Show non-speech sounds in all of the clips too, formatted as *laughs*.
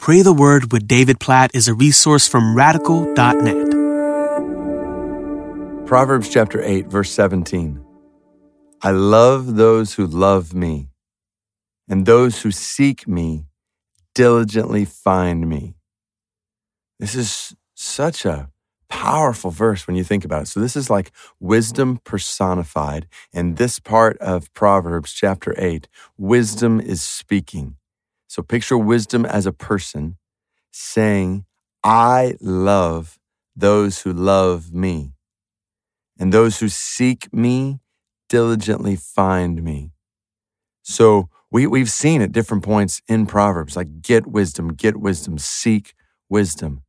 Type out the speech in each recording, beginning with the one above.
Pray the Word with David Platt is a resource from radical.net. Proverbs chapter 8, verse 17. I love those who love me, and those who seek me diligently find me. This is such a powerful verse when you think about it. So, this is like wisdom personified. And this part of Proverbs chapter 8, wisdom is speaking. So, picture wisdom as a person saying, I love those who love me, and those who seek me diligently find me. So, we, we've seen at different points in Proverbs, like get wisdom, get wisdom, seek wisdom.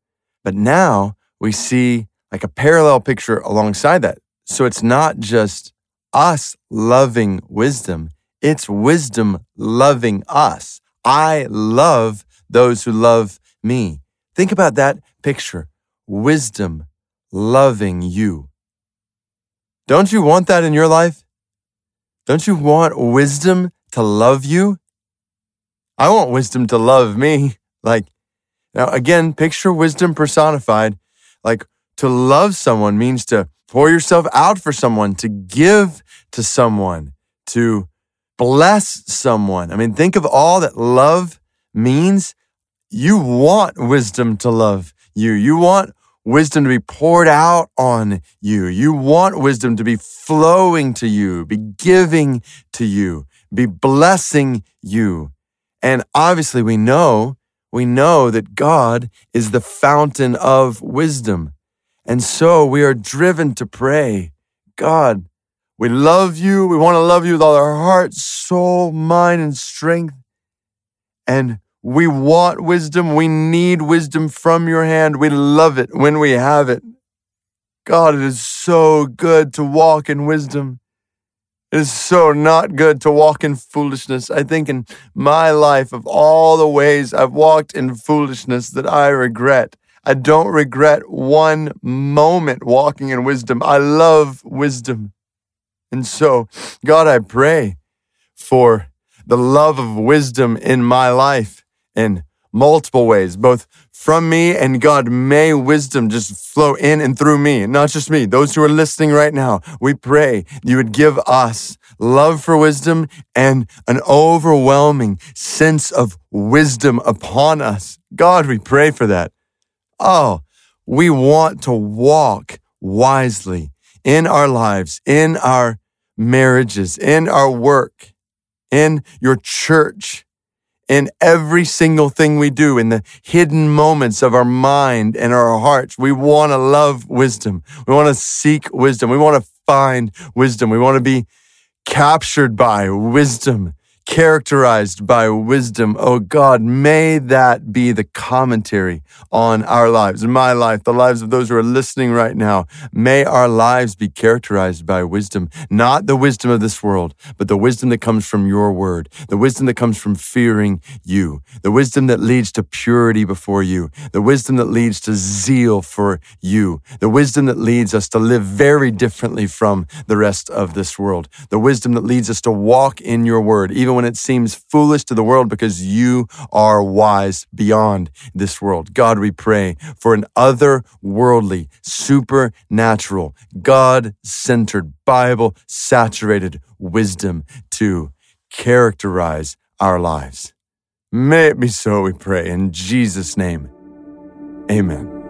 But now we see like a parallel picture alongside that. So it's not just us loving wisdom, it's wisdom loving us. I love those who love me. Think about that picture wisdom loving you. Don't you want that in your life? Don't you want wisdom to love you? I want wisdom to love me. *laughs* Like, now again, picture wisdom personified. Like to love someone means to pour yourself out for someone, to give to someone, to bless someone. I mean, think of all that love means. You want wisdom to love you. You want wisdom to be poured out on you. You want wisdom to be flowing to you, be giving to you, be blessing you. And obviously, we know we know that God is the fountain of wisdom. And so we are driven to pray, God, we love you. We want to love you with all our heart, soul, mind, and strength. And we want wisdom. We need wisdom from your hand. We love it when we have it. God, it is so good to walk in wisdom. It is so not good to walk in foolishness. I think in my life, of all the ways I've walked in foolishness that I regret, I don't regret one moment walking in wisdom. I love wisdom. And so, God, I pray for the love of wisdom in my life in multiple ways, both from me and God. May wisdom just flow in and through me, not just me. Those who are listening right now, we pray you would give us love for wisdom and an overwhelming sense of wisdom upon us. God, we pray for that. Oh, we want to walk wisely in our lives, in our marriages, in our work, in your church in every single thing we do, in the hidden moments of our mind and our hearts. We want to love wisdom. We want to seek wisdom. We want to find wisdom. We want to be captured by wisdom characterized by wisdom. Oh God, may that be the commentary on our lives, my life, the lives of those who are listening right now. May our lives be characterized by wisdom, not the wisdom of this world, but the wisdom that comes from your word, the wisdom that comes from fearing you, the wisdom that leads to purity before you, the wisdom that leads to zeal for you, the wisdom that leads us to live very differently from the rest of this world, the wisdom that leads us to walk in your word, even when when it seems foolish to the world because you are wise beyond this world. God, we pray for an otherworldly, supernatural, God centered, Bible saturated wisdom to characterize our lives. May it be so, we pray. In Jesus' name, amen.